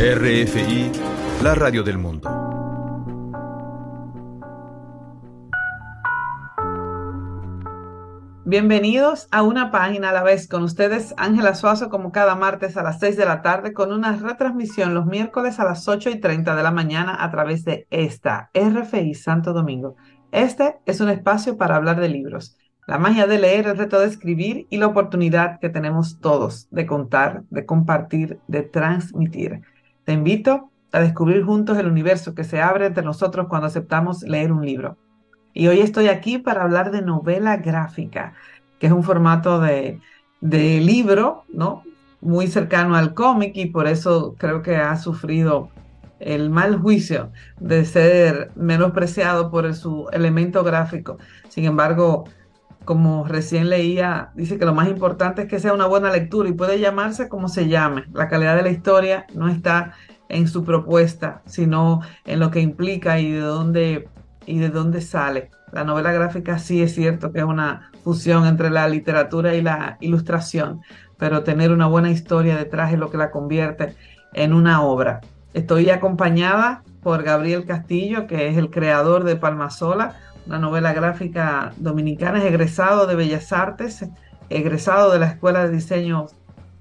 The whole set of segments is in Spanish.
RFI, la radio del mundo. Bienvenidos a una página a la vez con ustedes, Ángela Suazo, como cada martes a las 6 de la tarde, con una retransmisión los miércoles a las 8 y 30 de la mañana a través de esta RFI Santo Domingo. Este es un espacio para hablar de libros la magia de leer, el reto de escribir y la oportunidad que tenemos todos de contar, de compartir, de transmitir. Te invito a descubrir juntos el universo que se abre entre nosotros cuando aceptamos leer un libro. Y hoy estoy aquí para hablar de novela gráfica, que es un formato de, de libro, ¿no? Muy cercano al cómic y por eso creo que ha sufrido el mal juicio de ser menospreciado por su elemento gráfico. Sin embargo, como recién leía, dice que lo más importante es que sea una buena lectura y puede llamarse como se llame. La calidad de la historia no está en su propuesta, sino en lo que implica y de dónde, y de dónde sale. La novela gráfica sí es cierto que es una fusión entre la literatura y la ilustración, pero tener una buena historia detrás es lo que la convierte en una obra. Estoy acompañada por Gabriel Castillo, que es el creador de Palmasola, una novela gráfica dominicana, es egresado de Bellas Artes, egresado de la Escuela de Diseño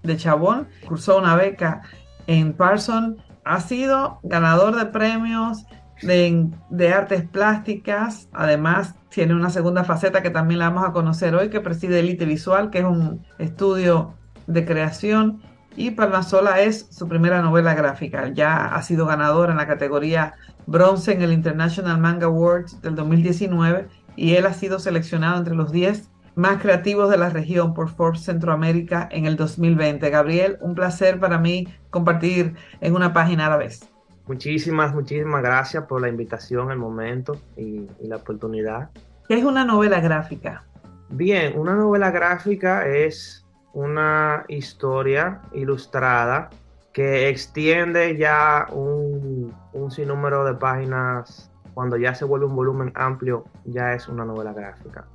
de Chabón, cursó una beca en Parson, ha sido ganador de premios de, de, artes plásticas, además tiene una segunda faceta que también la vamos a conocer hoy, que preside Elite Visual, que es un estudio de creación, y Palmasola es su primera novela gráfica, ya ha sido ganador en la categoría bronce en el International Manga Awards del 2019 y él ha sido seleccionado entre los 10 más creativos de la región por Forbes Centroamérica en el 2020. Gabriel, un placer para mí compartir en una página a la vez. Muchísimas, muchísimas gracias por la invitación, el momento y, y la oportunidad. ¿Qué es una novela gráfica? Bien, una novela gráfica es una historia ilustrada que extiende ya un, sinnúmero de páginas, cuando ya se vuelve un volumen amplio, ya es una novela gráfica.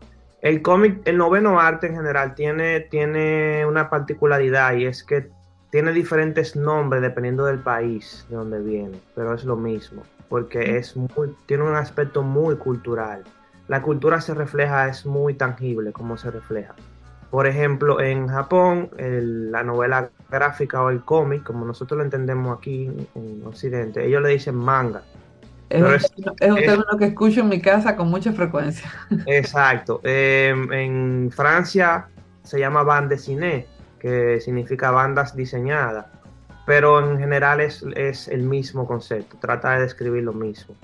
El cómic, el noveno arte en general tiene, tiene una particularidad y es que tiene diferentes nombres dependiendo del país de donde viene, pero es lo mismo, porque es muy, tiene un aspecto muy cultural. La cultura se refleja, es muy tangible como se refleja. Por ejemplo, en Japón, la novela gráfica o el cómic, como nosotros lo entendemos aquí en Occidente, ellos le dicen manga. Es, un, término que escucho en mi casa con mucha frecuencia. Exacto. Em, en Francia se llama bande dessinée, que significa bandas diseñadas, pero en general es, es el mismo concepto, trata de describir lo mismo.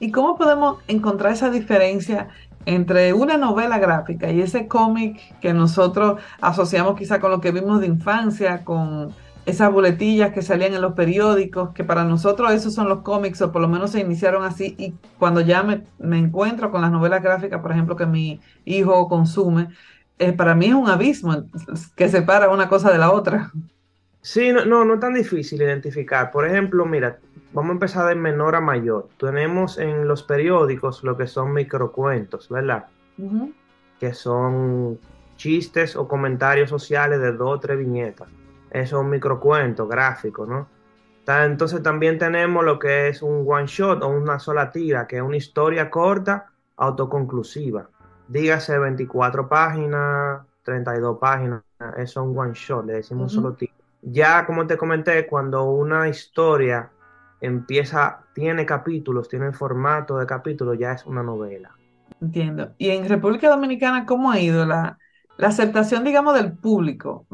¿Y cómo podemos encontrar esa diferencia entre una novela gráfica y ese cómic que nosotros asociamos quizá con lo que vimos de infancia, con esas boletillas que salían en los periódicos, que para nosotros esos son los cómics, o por lo menos se iniciaron así, y cuando ya me, encuentro con las novelas gráficas, por ejemplo, que mi hijo consume, eh, para mí es un abismo que separa una cosa de la otra. Sí, no, no, no es tan difícil identificar. Por ejemplo, mira, vamos a empezar de menor a mayor. Tenemos en los periódicos lo que son microcuentos, ¿verdad? Que son chistes o comentarios sociales de dos o tres viñetas. Eso es un microcuento gráfico, ¿no? Entonces también tenemos lo que es un one shot o una sola tira, que es una historia corta, autoconclusiva. Dígase 24 páginas, 32 páginas, eso es un one shot, le decimos un solo tira ya como te comenté, cuando una historia empieza, tiene capítulos, tiene el formato de capítulos, ya es una novela. Entiendo. Y en República Dominicana, ¿cómo ha ido la, aceptación, digamos, del público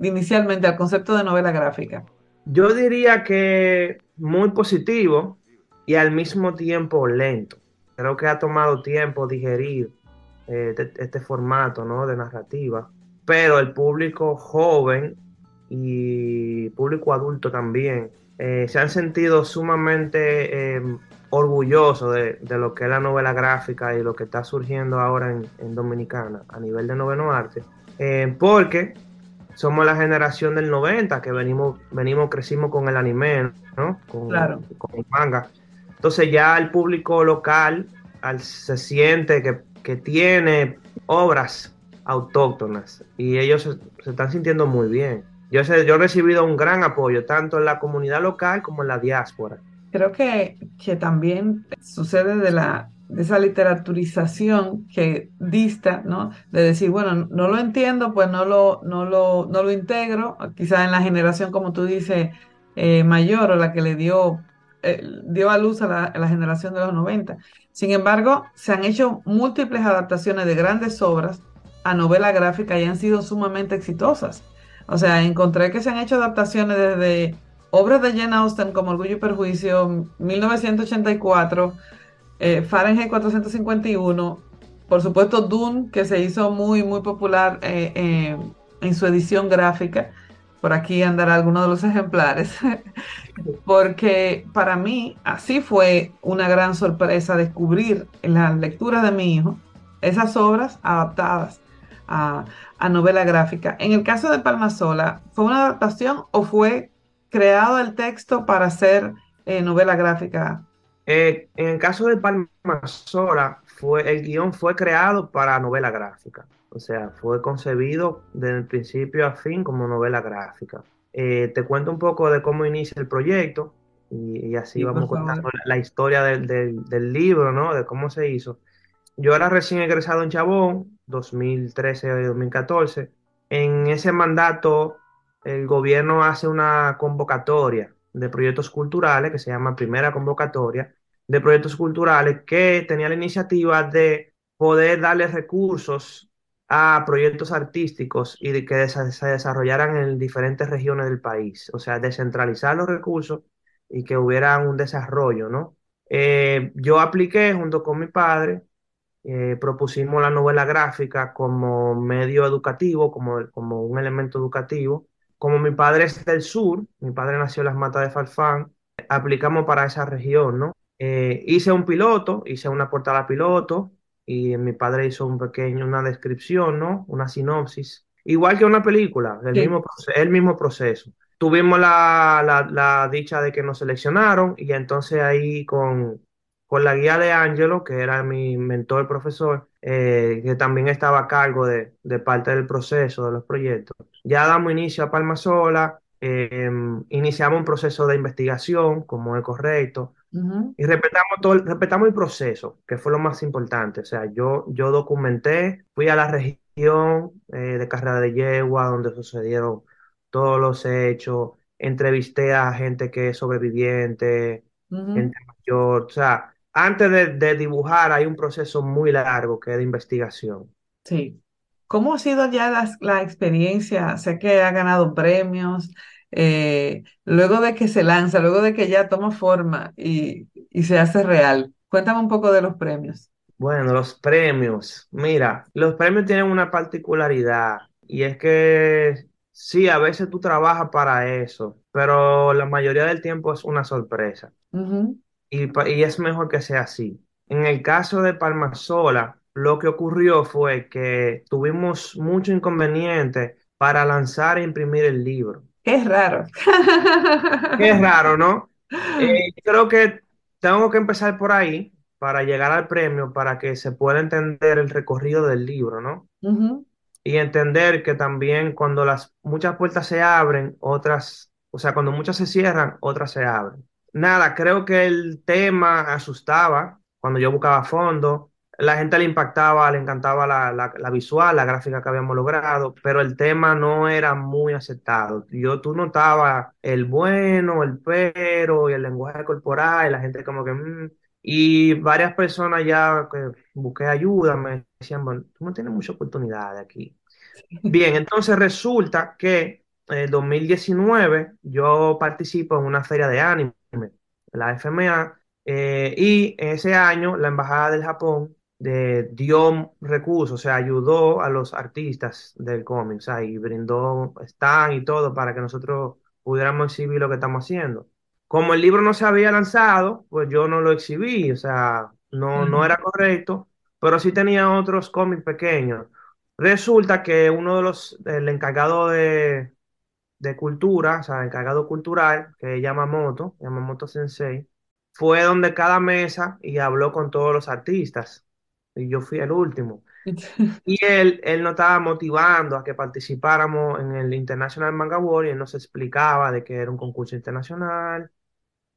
inicialmente al concepto de novela gráfica? Yo diría que muy positivo y al mismo tiempo lento. Creo que ha tomado tiempo digerir eh, este, este formato ¿no? de narrativa, pero el público joven y público adulto también eh, se han sentido sumamente em, orgullosos de, lo que es la novela gráfica y lo que está surgiendo ahora en, Dominicana a nivel de noveno arte, eh, porque somos la generación del 90 que venimos, venimos crecimos con el anime, ¿no? Con, con el manga. Entonces ya el público local al, se siente que, que, tiene obras autóctonas y ellos se están sintiendo muy bien yo, sé, yo he recibido un gran apoyo, tanto en la comunidad local como en la diáspora. Creo que, que también sucede de, la, de esa literaturización que dista, ¿no? De decir, bueno, no lo entiendo, pues no lo, no lo, no lo integro, quizás en la generación, como tú dices, eh, mayor o la que le dio, eh, dio a luz a la, a la generación de los 90. Sin embargo, se han hecho múltiples adaptaciones de grandes obras a novela gráfica y han sido sumamente exitosas. O sea, encontré que se han hecho adaptaciones desde obras de Jane Austen como Orgullo y Perjuicio, 1984, eh, Fahrenheit 451, por supuesto Dune, que se hizo muy, muy popular eh, eh, en su edición gráfica. Por aquí andará alguno de los ejemplares, porque para mí así fue una gran sorpresa descubrir en la lectura de mi hijo esas obras adaptadas a, a novela gráfica. En el caso de Palmasola, ¿fue una adaptación o fue creado el texto para hacer eh, novela gráfica? Eh, en el caso de Palmasola, fue, el guion fue creado para novela gráfica. O sea, fue concebido desde el principio a fin como novela gráfica. Eh, te cuento un poco de cómo inicia el proyecto y, y así Sí, vamos contando la, la historia del, del- del libro, ¿no? De cómo se hizo. Yo era recién egresado en Chabón, 2013-2014. En ese mandato, el gobierno hace una convocatoria de proyectos culturales que se llama Primera Convocatoria de Proyectos Culturales que tenía la iniciativa de poder darle recursos a proyectos artísticos y de que se desarrollaran en diferentes regiones del país. O sea, descentralizar los recursos y que hubiera un desarrollo, ¿no? Eh, yo apliqué junto con mi padre eh, propusimos la novela gráfica como medio educativo, como, como un elemento educativo. Como mi padre es del sur, mi padre nació en las Matas de Farfán, aplicamos para esa región, ¿no? Eh, hice un piloto, hice una portada piloto y mi padre hizo un pequeño, una descripción, ¿no? Una sinopsis. Igual que una película, el mismo, el mismo proceso. Tuvimos la, la, la dicha de que nos seleccionaron y entonces ahí con con la guía de Angelo, que era mi mentor profesor, eh, que también estaba a cargo de, de parte del proceso de los proyectos. Ya damos inicio a Palma Sola, eh, iniciamos un proceso de investigación, como es correcto, y respetamos todo, el- respetamos el proceso, que fue lo más importante. O sea, yo, yo documenté, fui a la región eh, de Carrera de Yegua, donde sucedieron todos los hechos, entrevisté a gente que es sobreviviente, gente mayor. O sea, antes de, de dibujar hay un proceso muy largo que es de investigación. Sí. ¿Cómo ha sido ya la, experiencia? Sé que ha ganado premios, eh, luego de que se lanza, luego de que ya toma forma y, y se hace real. Cuéntame un poco de los premios. Bueno, los premios. Mira, los premios tienen una particularidad y es que sí, a veces tú trabajas para eso, pero la mayoría del tiempo es una sorpresa Ujú, y, es mejor que sea así. En el caso de Palmasola, lo que ocurrió fue que tuvimos mucho inconveniente para lanzar e imprimir el libro. Qué raro. Qué raro, ¿no? Eh, creo que tengo que empezar por ahí para llegar al premio, para que se pueda entender el recorrido del libro, ¿no? Y entender que también cuando las muchas puertas se abren, otras, o sea, cuando muchas se cierran, otras se abren. Nada, creo que el tema asustaba cuando yo buscaba fondo. La gente le impactaba, le encantaba la, la, la visual, la gráfica que habíamos logrado, pero el tema no era muy aceptado. Yo, tú notabas el bueno, el pero y el lenguaje corporal, y la gente como que... mm, y varias personas ya que busqué ayuda me decían, bueno, tú no tienes mucha oportunidad aquí. Bien, entonces resulta que en el 2019 yo participo en una feria de anime, la FMA, eh, y ese año la Embajada del Japón de, dio recursos, o sea, ayudó a los artistas del cómic, o sea, y brindó stand y todo para que nosotros pudiéramos exhibir lo que estamos haciendo. Como el libro no se había lanzado, pues yo no lo exhibí, o sea, no, no era correcto, pero sí tenía otros cómics pequeños. Resulta que uno de los, el encargado de, de cultura, o sea, encargado cultural, que es Yamamoto, Yamamoto Sensei, fue donde cada mesa y habló con todos los artistas. Y yo fui el último. Y él, él nos estaba motivando a que participáramos en el International Manga Award y él nos explicaba de que era un concurso internacional,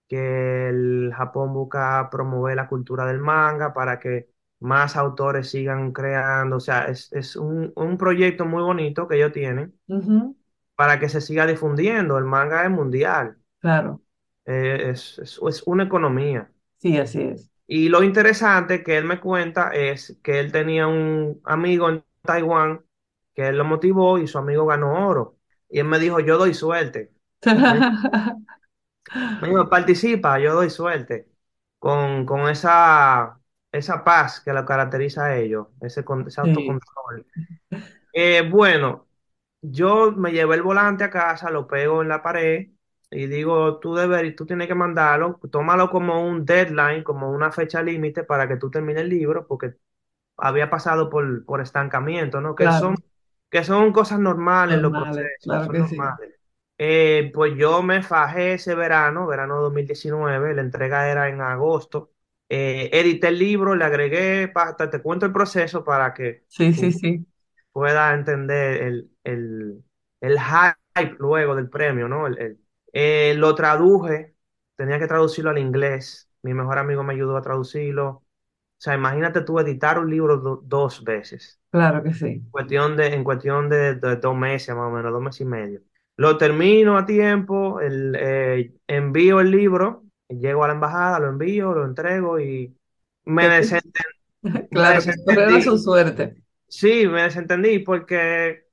que el Japón busca promover la cultura del manga para que más autores sigan creando. O sea, es, es un, un proyecto muy bonito que ellos tienen Ujú, para que se siga difundiendo. El manga es mundial, Claro, eh, es, es, es una economía. sí, así es. Y lo interesante que él me cuenta es que él tenía un amigo en Taiwán que él lo motivó y su amigo ganó oro. Y él me dijo, yo doy suerte. Me, dijo, participa, yo doy suerte. Con, con esa, esa paz que lo caracteriza a ellos, ese, ese Sí, autocontrol. Eh, bueno, yo me llevé el volante a casa, lo pego en la pared y digo, tú deberías, tú tienes que mandarlo, tómalo como un deadline, como una fecha límite para que tú termines el libro, porque había pasado por, por estancamiento, ¿no? Que son, que son cosas normales en los normales, procesos, claro son que sí. normales. Eh, pues yo me fajé ese verano, verano 2019, la entrega era en agosto. Eh, edité el libro, le agregué, pa- te cuento el proceso para que Sí, sí, tú sí. pueda entender el, el, el hype luego del premio, ¿no? El, el- eh, lo traduje, tenía que traducirlo al inglés, mi mejor amigo me ayudó a traducirlo. O sea, imagínate tú editar un libro do- dos veces, Claro que sí. cuestión de, en cuestión de, de dos meses más o menos, dos meses y medio. Lo termino a tiempo, el, eh, envío el libro, llego a la embajada, lo envío, lo entrego y me Que te- desenten- me Claro, que corriera su desentendí. suerte. Sí, me desentendí porque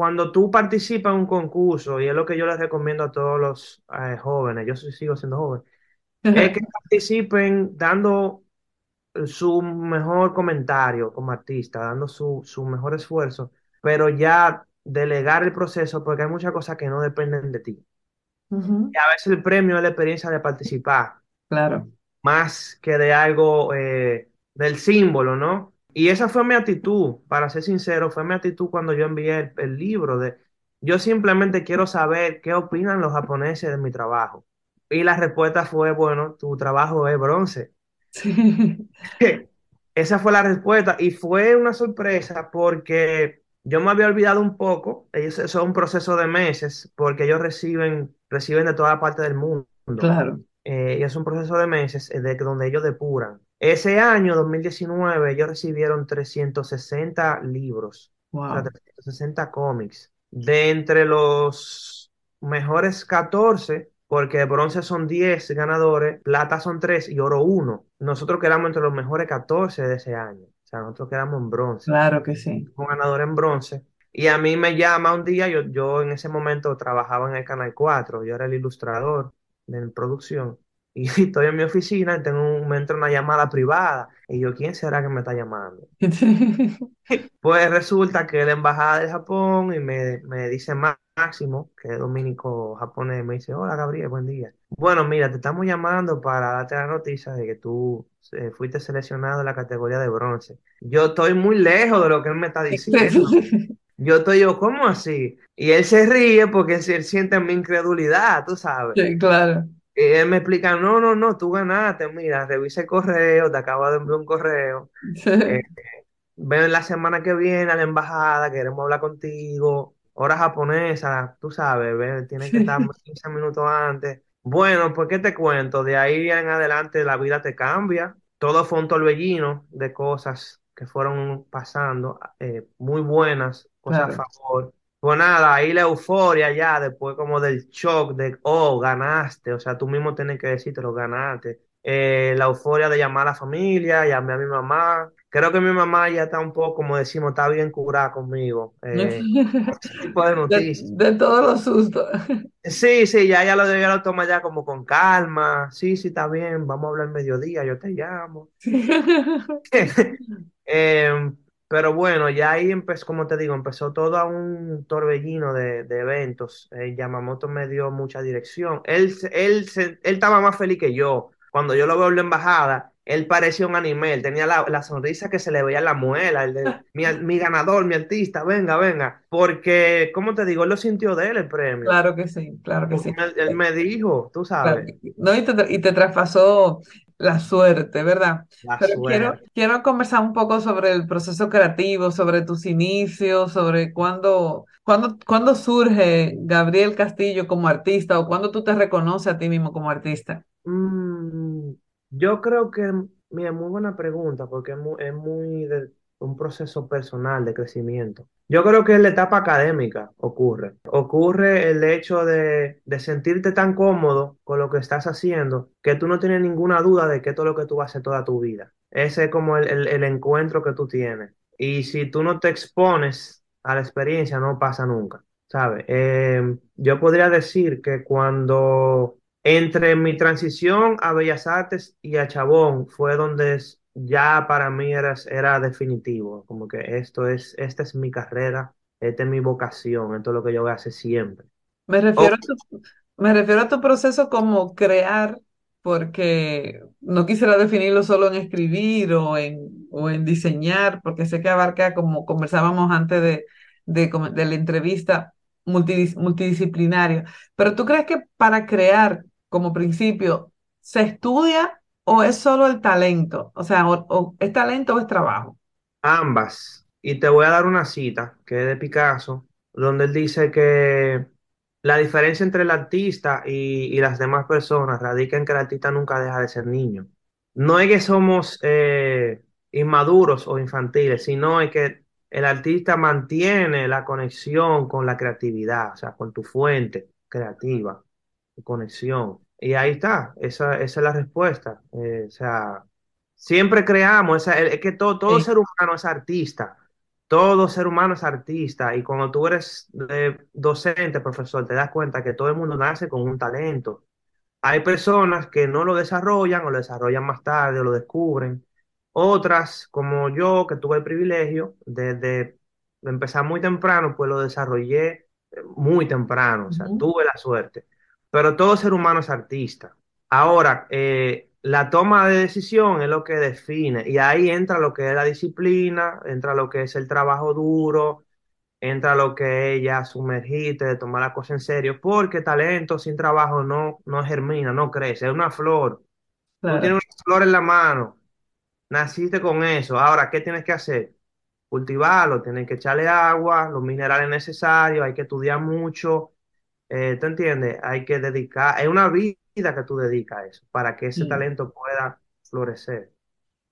cuando tú participas en un concurso, y es lo que yo les recomiendo a todos los eh, jóvenes, yo sigo siendo joven, es que participen dando su mejor comentario como artista, dando su, su mejor esfuerzo, pero ya delegar el proceso porque hay muchas cosas que no dependen de ti. Y a veces el premio es la experiencia de participar Claro. más que de algo eh, del símbolo, ¿no? Y esa fue mi actitud, para ser sincero, fue mi actitud cuando yo envié el, el libro de, yo simplemente quiero saber qué opinan los japoneses de mi trabajo. Y la respuesta fue, bueno, tu trabajo es bronce. Sí. Esa fue la respuesta y fue una sorpresa porque yo me había olvidado un poco, ellos eso es un proceso de meses porque ellos reciben, reciben de toda parte del mundo Claro. eh, y es un proceso de meses eh, de, donde ellos depuran. Ese año, 2019, ellos recibieron 360 libros, o sea, Wow. 360 cómics. De entre los mejores 14, porque bronce son 10 ganadores, plata son 3 y oro uno Nosotros quedamos entre los mejores 14 de ese año. O sea, nosotros quedamos en bronce Claro que sí. un ganador en bronce. Y a mí me llama un día, yo, yo en ese momento trabajaba en el Canal cuatro yo era el ilustrador de producción. Y estoy en mi oficina y tengo un- me entra una llamada privada. Y yo, ¿quién será que me está llamando? Pues resulta que la embajada de Japón y me, me dice Má- Máximo, que es dominico japonés, me dice, hola Gabriel, buen día. Bueno, mira, te estamos llamando para darte la noticia de que tú eh, fuiste seleccionado en la categoría de bronce. Yo estoy muy lejos de lo que él me está diciendo. Yo estoy yo, ¿cómo así? Y él se ríe porque él, él siente mi incredulidad, tú sabes. Sí, claro. Y él me explica, no, no, no, tú ganaste, mira, revisa el correo, te acabo de enviar un correo. Eh, ven la semana que viene a la embajada, queremos hablar contigo. Hora japonesa, tú sabes, ven, tienen que estar 15 minutos antes. Bueno, pues, ¿qué te cuento? De ahí en adelante la vida te cambia. Todo fue un torbellino de cosas que fueron pasando, eh, muy buenas, cosas a Claro. favor. Pues nada, ahí la euforia ya, después como del shock de, oh, ganaste, o sea, tú mismo tienes que decirte lo ganaste. Eh, la euforia de llamar a la familia, llamé a mi mamá. Creo que mi mamá ya está un poco, como decimos, está bien curada conmigo. Eh, ese tipo de noticias. de todos los sustos. Sí, sí, ya, ya lo, ya lo toma ya como con calma. Sí, sí, está bien, vamos a hablar mediodía, yo te llamo. Eh, pero bueno, ya ahí empezó, como te digo, empezó todo a un torbellino de, de eventos. Eh, Yamamoto me dio mucha dirección. Él, él, él estaba más feliz que yo. Cuando yo lo veo en la embajada, él parecía un anime. Él tenía la, la sonrisa que se le veía en la muela. El de, mi, mi ganador, mi artista, venga, venga. Porque, como te digo, él lo sintió de él el premio. Claro que sí, claro que Porque sí. él, él me dijo, tú Claro, sabes. no, y te, y te traspasó la suerte, ¿verdad? La Pero quiero, suerte. quiero conversar un poco sobre el proceso creativo, sobre tus inicios, sobre cuándo, cuándo, cuándo surge Gabriel Castillo como artista o cuándo tú te reconoces a ti mismo como artista. Mm, yo creo que, mira, muy buena pregunta, porque es muy, es muy de un proceso personal de crecimiento. Yo creo que en la etapa académica ocurre. Ocurre el hecho de, de sentirte tan cómodo con lo que estás haciendo que tú no tienes ninguna duda de que esto es lo que tú vas a hacer toda tu vida. Ese es como el, el- encuentro que tú tienes. Y si tú no te expones a la experiencia, no pasa nunca, ¿sabes? Eh, yo podría decir que cuando entre mi transición a Bellas Artes y a Chabón fue donde ya para mí era, era definitivo, como que esto es, esta es mi carrera, esta es mi vocación, esto es lo que yo voy a hacer siempre. Me refiero a tu, me refiero a tu proceso como crear, porque no quisiera definirlo solo en escribir o en, o en diseñar, porque sé que abarca, como conversábamos antes de, de, de la entrevista, multidis- multidisciplinario. Pero ¿tú crees que para crear como principio se estudia o es solo el talento? O sea, o, es talento o es trabajo. ambas. Y te voy a dar una cita que es de Picasso, donde él dice que la diferencia entre el artista y, y las demás personas radica en que el artista nunca deja de ser niño. No es que somos eh, inmaduros o infantiles, sino es que el artista mantiene la conexión con la creatividad, o sea, con tu fuente creativa, tu conexión. Y ahí está, esa, esa es la respuesta. Eh, o sea, siempre creamos, esa- es que todo, todo Sí, ser humano es artista. Todo ser humano es artista y cuando tú eres eh, docente, profesor, te das cuenta que todo el mundo nace con un talento. Hay personas que no lo desarrollan o lo desarrollan más tarde o lo descubren. Otras, como yo, que tuve el privilegio de, de empezar muy temprano, pues lo desarrollé eh, muy temprano, o sea, tuve la suerte. Pero todo ser humano es artista. Ahora, eh, la toma de decisión es lo que define y ahí entra lo que es la disciplina, entra lo que es el trabajo duro entra lo que es ya sumergirte, de tomar la cosa en serio, porque talento sin trabajo no, no germina, no crece, es una flor. Tú claro. tienes una flor en la mano, naciste con eso, ahora, ¿qué tienes que hacer? Cultivarlo, tienes que echarle agua, los minerales necesarios, hay que estudiar mucho, eh, ¿te entiendes? Hay que dedicar, es una vida que tú dedicas a eso, para que ese Sí. talento pueda florecer.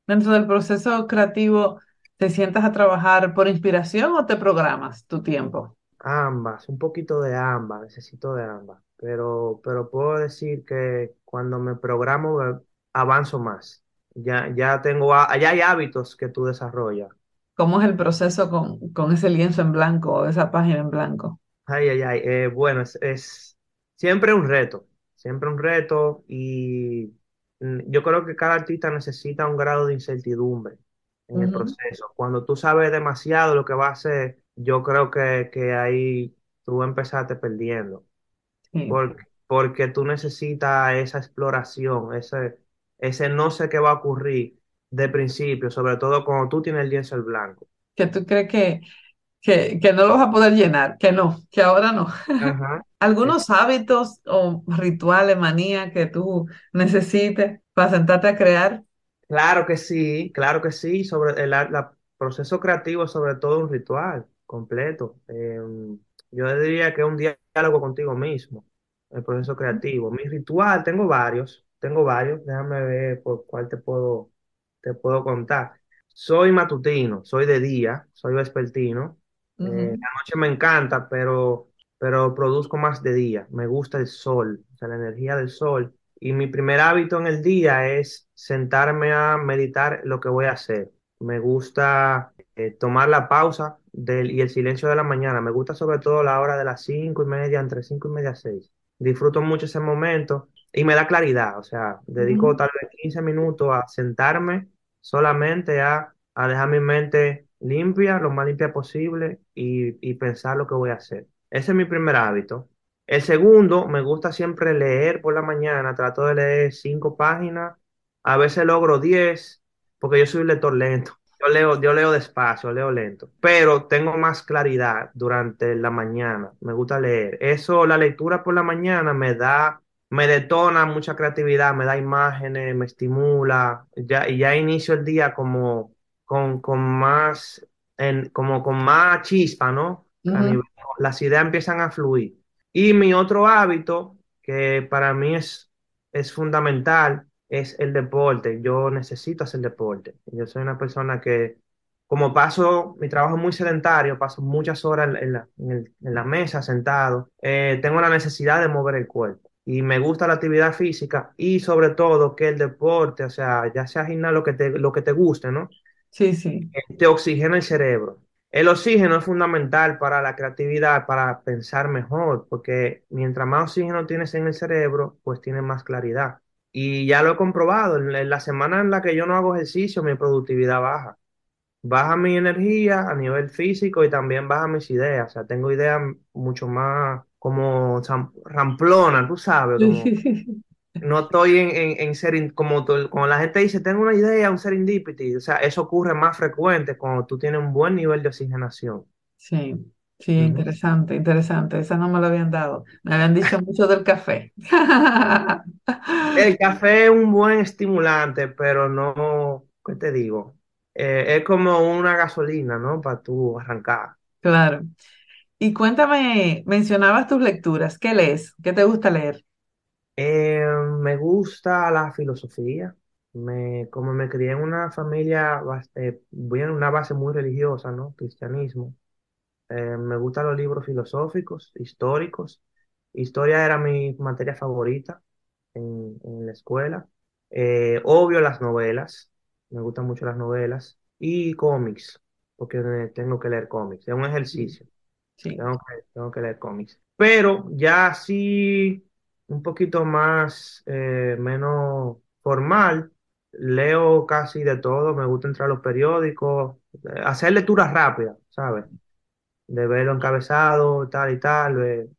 Dentro del proceso creativo, ¿te sientas a trabajar por inspiración o te programas tu tiempo? Ambas, un poquito de ambas, necesito de ambas, pero, pero puedo decir que cuando me programo eh, avanzo más. Ya, ya tengo, há- ya hay hábitos que tú desarrollas. ¿Cómo es el proceso con, con ese lienzo en blanco o esa página en blanco? Ay, ay, ay, eh, bueno, es, es siempre un reto, siempre un reto y mm, yo creo que cada artista necesita un grado de incertidumbre en el proceso. Cuando tú sabes demasiado lo que va a hacer, yo creo que, que ahí tú empezaste perdiendo. Sí. Porque, porque tú necesitas esa exploración, ese, ese no sé qué va a ocurrir de principio, sobre todo cuando tú tienes el lienzo en blanco. Que tú crees que, que, que no lo vas a poder llenar, que no, que ahora no. Ajá. ¿Algunos hábitos o rituales, manía que tú necesites para sentarte a crear? claro que sí, claro que sí, sobre el la- proceso creativo es sobre todo un ritual completo. Eh, yo diría que es un diálogo contigo mismo, el proceso creativo. Mi ritual, tengo varios, tengo varios, déjame ver por cuál te puedo, te puedo contar. Soy matutino, soy de día, soy vespertino. Eh, la noche me encanta, pero, pero produzco más de día. Me gusta el sol, o sea, la energía del sol. Y mi primer hábito en el día es sentarme a meditar lo que voy a hacer. Me gusta eh, tomar la pausa del, y el silencio de la mañana. Me gusta sobre todo la hora de las cinco y media, entre cinco y media seis. Disfruto mucho ese momento y me da claridad. O sea, dedico tal vez 15 minutos a sentarme solamente a, a dejar mi mente limpia, lo más limpia posible y, y pensar lo que voy a hacer. Ese es mi primer hábito. El segundo, me gusta siempre leer por la mañana. Trato de leer cinco páginas. A veces logro diez porque yo soy un lector lento. Yo leo, yo leo despacio, leo lento, pero tengo más claridad durante la mañana. Me gusta leer. Eso, la lectura por la mañana me da me detona mucha creatividad, me da imágenes, me estimula, ya, y ya inicio el día como con, con más, en, como con más chispa, ¿no? Nivel- las ideas empiezan a fluir. Y mi otro hábito, que para mí es, es fundamental, es el deporte. Yo necesito hacer deporte. Yo soy una persona que, como paso, mi trabajo es muy sedentario, paso muchas horas en, en la, en el- en la mesa sentado, eh, tengo la necesidad de mover el cuerpo. Y me gusta la actividad física y sobre todo que el deporte, o sea, ya sea gimnasio, lo que te, lo que te guste, ¿no? Sí, sí, te oxigena el cerebro. El oxígeno es fundamental para la creatividad, para pensar mejor, porque mientras más oxígeno tienes en el cerebro, pues tienes más claridad. Y ya lo he comprobado, en la semana en la que yo no hago ejercicio, mi productividad baja. Baja mi energía a nivel físico y también baja mis ideas. O sea, tengo ideas mucho más como ramplonas, tú sabes, como no estoy en, en, en serin- como, como la gente dice, tengo una idea, un serendipity. O sea, eso ocurre más frecuente cuando tú tienes un buen nivel de oxigenación. sí, sí, interesante, interesante. Esa no me lo habían dado. Me habían dicho mucho del café. El café es un buen estimulante, pero no, ¿qué te digo? Eh, es como una gasolina, ¿no? Para tú arrancar. Claro. Y cuéntame, mencionabas tus lecturas. ¿Qué lees? ¿Qué te gusta leer? Eh, me gusta la filosofía. Me, como me crié en una familia, eh, voy en una base muy religiosa, ¿no? Cristianismo. Eh, me gustan los libros filosóficos, históricos. Historia era mi materia favorita en, en la escuela. Eh, obvio las novelas, me gustan mucho las novelas. Y cómics, porque tengo que leer cómics. Es un ejercicio, sí. tengo que, tengo que leer cómics. Pero ya sí, un poquito más, eh, menos formal, leo casi de todo. Me gusta entrar a los periódicos, eh, hacer lecturas rápidas, ¿sabes? de verlo encabezado, tal y tal, eh,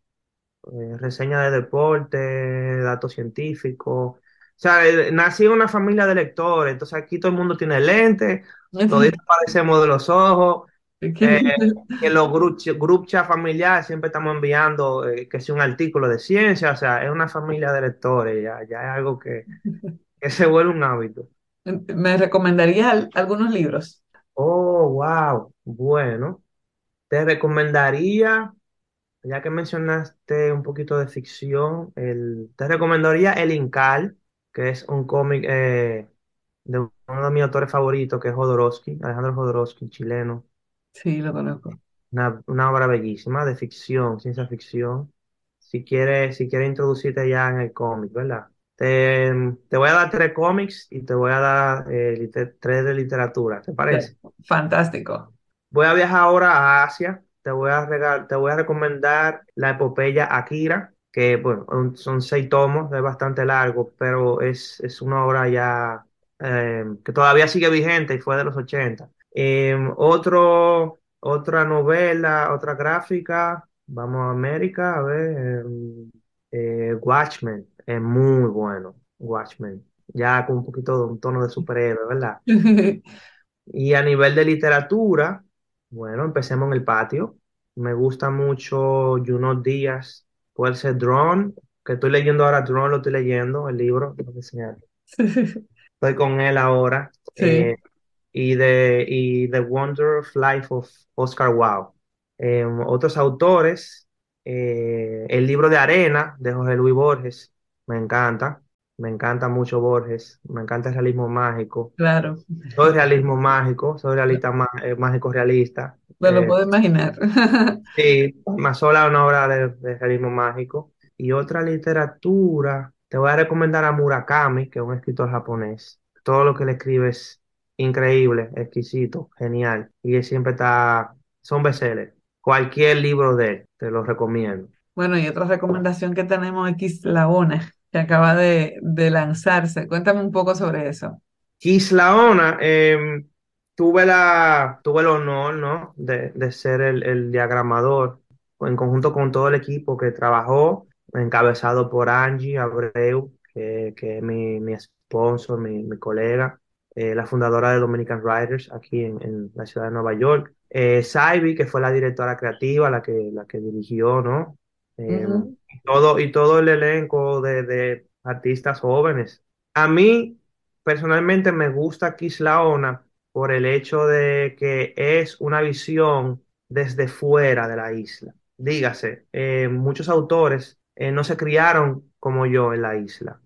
eh, reseña de deporte, datos científicos. O sea, eh, nací en una familia de lectores, entonces aquí todo el mundo tiene lentes, todos parecemos de los ojos, eh, en los group chat familiares siempre estamos enviando eh, que sea un artículo de ciencia, o sea, es una familia de lectores, ya, ya es algo que, que se vuelve un hábito. ¿Me recomendarías al- algunos libros? Oh, wow, bueno, te recomendaría Ya que mencionaste un poquito de ficción, el, te recomendaría El Incal, que es un cómic eh, de uno de mis autores favoritos, que es Jodorowsky, Alejandro Jodorowsky, chileno. Sí, lo conozco. Una, una obra bellísima de ficción, ciencia ficción. Si quieres, si quieres introducirte ya en el cómic, ¿verdad? Te, te voy a dar tres cómics y te voy a dar eh, liter- tres de literatura, ¿te parece? Fantástico. Voy a viajar ahora a Asia. Te voy a regal- te voy a recomendar la epopeya Akira, que bueno, un- son seis tomos, es bastante largo, pero es, es una obra ya eh, que todavía sigue vigente y fue de los 80. Eh, otro, otra novela, otra gráfica, vamos a América, a ver, eh, eh, Watchmen, es muy bueno, Watchmen, ya con un poquito de un tono de superhéroe, ¿verdad? Y a nivel de literatura, bueno, empecemos en el patio. Me gusta mucho Junot Díaz, puede ser Drone, que estoy leyendo ahora, Drone lo estoy leyendo, el libro, tengo que. Estoy con él ahora. Sí, eh, y, de, y The Wonderful Life of Oscar Wilde. Eh, otros autores, eh, el libro de Arena de José Luis Borges, me encanta, me encanta mucho Borges, me encanta el realismo mágico. claro. Soy realismo mágico, soy realista eh, mágico realista. Me lo Eh, puedo imaginar. sí, Mazola es una obra de, de realismo mágico. Y otra literatura, te voy a recomendar a Murakami, que es un escritor japonés. Todo lo que él escribe es increíble, exquisito, genial. Y él siempre está, son bestsellers. Cualquier libro de él, te lo recomiendo. Bueno, y otra recomendación que tenemos es La Ona, que acaba de, de lanzarse. Cuéntame un poco sobre eso. Kislaona, eh, tuve la, tuve el honor, ¿no? de, de ser el, el diagramador en conjunto con todo el equipo que trabajó, encabezado por Angie Abreu, que, que es mi, mi sponsor, mi, mi colega, eh, la fundadora de Dominican Writers aquí en, en la ciudad de Nueva York. Eh, Saibi, que fue la directora creativa, la que, la que dirigió, ¿no? eh, y todo, y todo el elenco de, de artistas jóvenes. A mí, personalmente, me gusta Kislaona por el hecho de que es una visión desde fuera de la isla. Dígase, eh, muchos autores no se criaron como yo en la isla.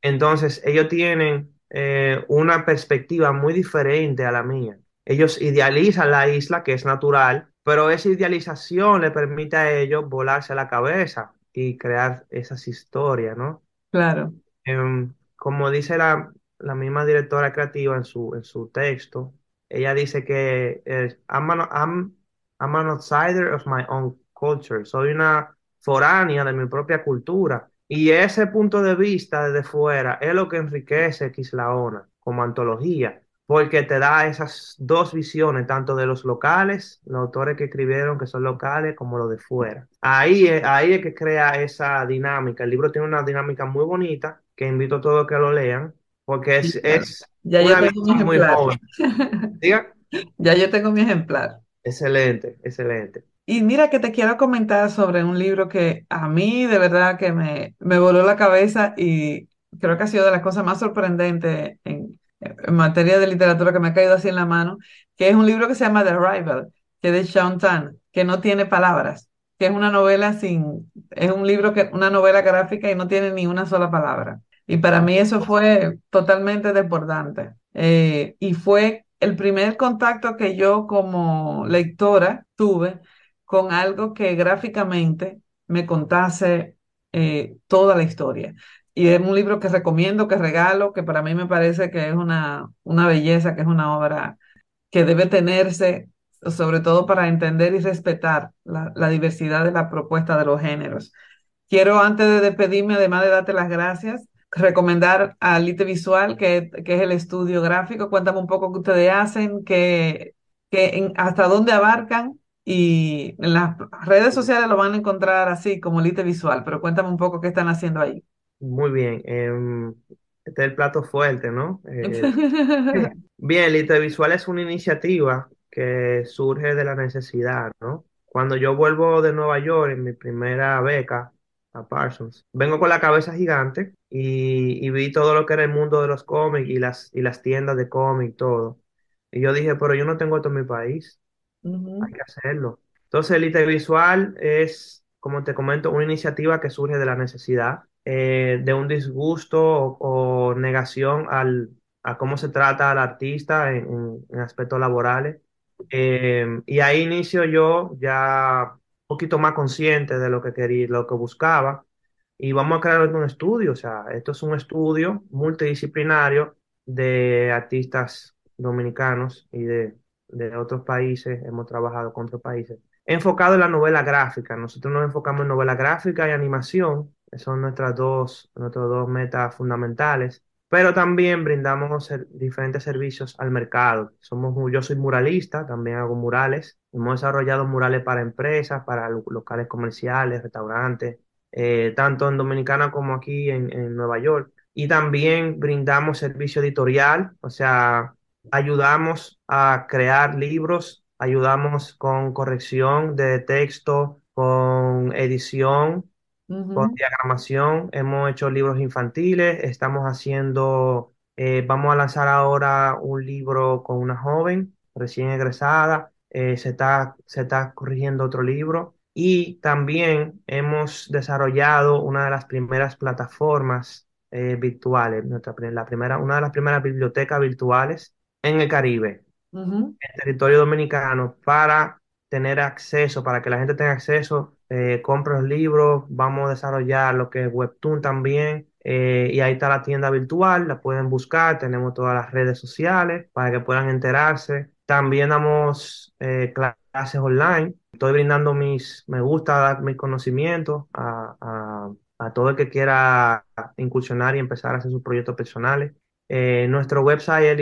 Entonces, ellos tienen eh, una perspectiva muy diferente a la mía. Ellos idealizan la isla, que es natural, pero esa idealización le permite a ellos volarse la cabeza y crear esas historias, ¿no? claro. Em, como dice la, la misma directora creativa en su, en su texto, ella dice que eh, I'm an, I'm- I'm an outsider of my own culture. Soy una foránea de mi propia cultura. Y ese punto de vista desde fuera es lo que enriquece Kislaona como antología, porque te da esas dos visiones, tanto de los locales, los autores que escribieron que son locales, como los de fuera. Ahí es, ahí es que crea esa dinámica. El libro tiene una dinámica muy bonita, que invito a todos que lo lean, porque es, es Ya yo una tengo mi visión muy ejemplar. joven. Diga. Ya yo tengo mi ejemplar. Excelente, excelente. Y mira que te quiero comentar sobre un libro que a mí de verdad que me, me voló la cabeza y creo que ha sido de las cosas más sorprendentes en, materia de literatura que me ha caído así en la mano, que es un libro que se llama The Arrival, que es de Sean Tan, que no tiene palabras, que es una novela sin, es un libro que, una novela gráfica y no tiene ni una sola palabra. Y para mí eso fue totalmente desbordante. Eh, y fue el primer contacto que yo como lectora tuve con algo que gráficamente me contase eh, toda la historia. Y es un libro que recomiendo, que regalo, que para mí me parece que es una, una belleza, que es una obra que debe tenerse, sobre todo para entender y respetar la, diversidad de la propuesta de los géneros. Quiero, antes de despedirme, además de darte las gracias, recomendar a Lite Visual, que, que es el estudio gráfico. Cuéntame un poco qué ustedes hacen, que, que hasta dónde abarcan y en las redes sociales lo van a encontrar así como Lite Visual, pero cuéntame un poco qué están haciendo ahí. Muy bien. em, este es el plato fuerte, ¿no? Eh, bien, Visual es una iniciativa que surge de la necesidad, ¿no? Cuando yo vuelvo de Nueva York en mi primera beca a Parsons, vengo con la cabeza gigante y, y vi todo lo que era el mundo de los cómics y las, y las tiendas de cómics, todo. Y yo dije, pero yo no tengo esto en mi país. Hay que hacerlo. Entonces, Elite Visual es, como te comento, una iniciativa que surge de la necesidad, eh, de un disgusto o, negación al, a cómo se trata al artista en, en- en aspectos laborales. Eh, y ahí inicio yo ya un poquito más consciente de lo que quería, lo que buscaba. Y vamos a crear un estudio, o sea, esto es un estudio multidisciplinario de artistas dominicanos y de de otros países, hemos trabajado con otros países, enfocado en la novela gráfica. Nosotros nos enfocamos en novela gráfica y animación, son nuestras dos, nuestras dos metas fundamentales, pero también brindamos ser- diferentes servicios al mercado. Somos, yo soy muralista, también hago murales. Hemos desarrollado murales para empresas, para lo- locales comerciales, restaurantes, eh, tanto en Dominicana como aquí en, en Nueva York. Y también brindamos servicio editorial, o sea, ayudamos a crear libros, ayudamos con corrección de texto, con edición, con diagramación. Hemos hecho libros infantiles, estamos haciendo, eh, vamos a lanzar ahora un libro con una joven recién egresada, eh, se está, se está corrigiendo otro libro. Y también hemos desarrollado una de las primeras plataformas eh, virtuales, nuestra, la primera, una de las primeras bibliotecas virtuales en el Caribe, ujú, en territorio dominicano, para tener acceso, para que la gente tenga acceso, eh, compre los libros, vamos a desarrollar lo que es Webtoon también, eh, y ahí está la tienda virtual, la pueden buscar, tenemos todas las redes sociales para que puedan enterarse. También damos eh, clases online, estoy brindando mis, me gusta dar mis conocimientos a, a, a todo el que quiera incursionar y empezar a hacer sus proyectos personales. Eh, nuestro website es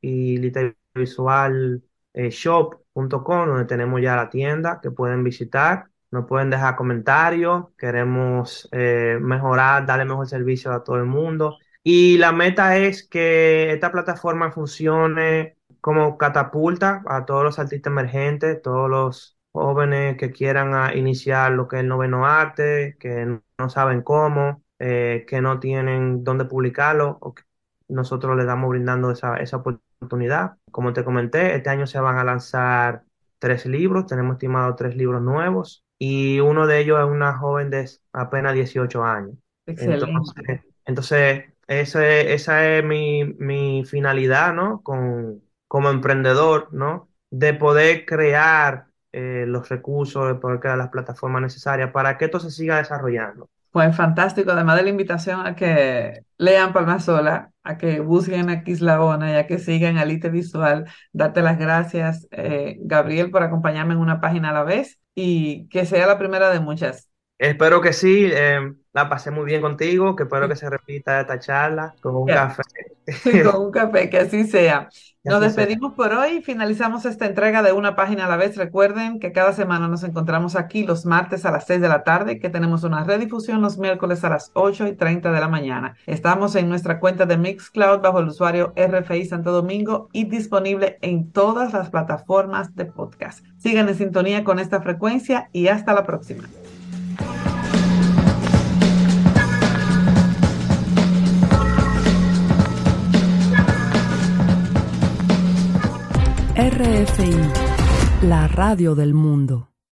y litevisualshop.com, donde tenemos ya la tienda que pueden visitar. Nos pueden dejar comentarios. Queremos eh, mejorar, darle mejor servicio a todo el mundo. Y la meta es que esta plataforma funcione como catapulta a todos los artistas emergentes, todos los jóvenes que quieran iniciar lo que es el noveno arte, que no saben cómo, eh, que no tienen dónde publicarlo, o que nosotros les damos brindando esa, esa oportunidad. Como te comenté, este año se van a lanzar tres libros, tenemos estimado tres libros nuevos y uno de ellos es una joven de apenas 18 años. Excelente. Entonces, entonces ese- esa es mi, mi finalidad, ¿no? Con, como emprendedor, ¿no? De poder crear eh, los recursos, de poder crear las plataformas necesarias para que esto se siga desarrollando. Pues fantástico, además de la invitación a que lean Palma Sola, a que busquen a Kislaona y a que sigan Alite Visual, darte las gracias, eh, Gabriel, por acompañarme en una página a la vez y que sea la primera de muchas. Espero que sí, eh, la pasé muy bien contigo, que espero que se repita esta charla con un café. Con un café, que así sea. Nos así sea. despedimos por hoy, finalizamos esta entrega de una página a la vez. Recuerden que cada semana nos encontramos aquí los martes a las 6 de la tarde, que tenemos una redifusión los miércoles a las 8 y 30 de la mañana. Estamos en nuestra cuenta de Mixcloud bajo el usuario RFI Santo Domingo y disponible en todas las plataformas de podcast. Sigan en sintonía con esta frecuencia y hasta la próxima. RFI, la radio del mundo.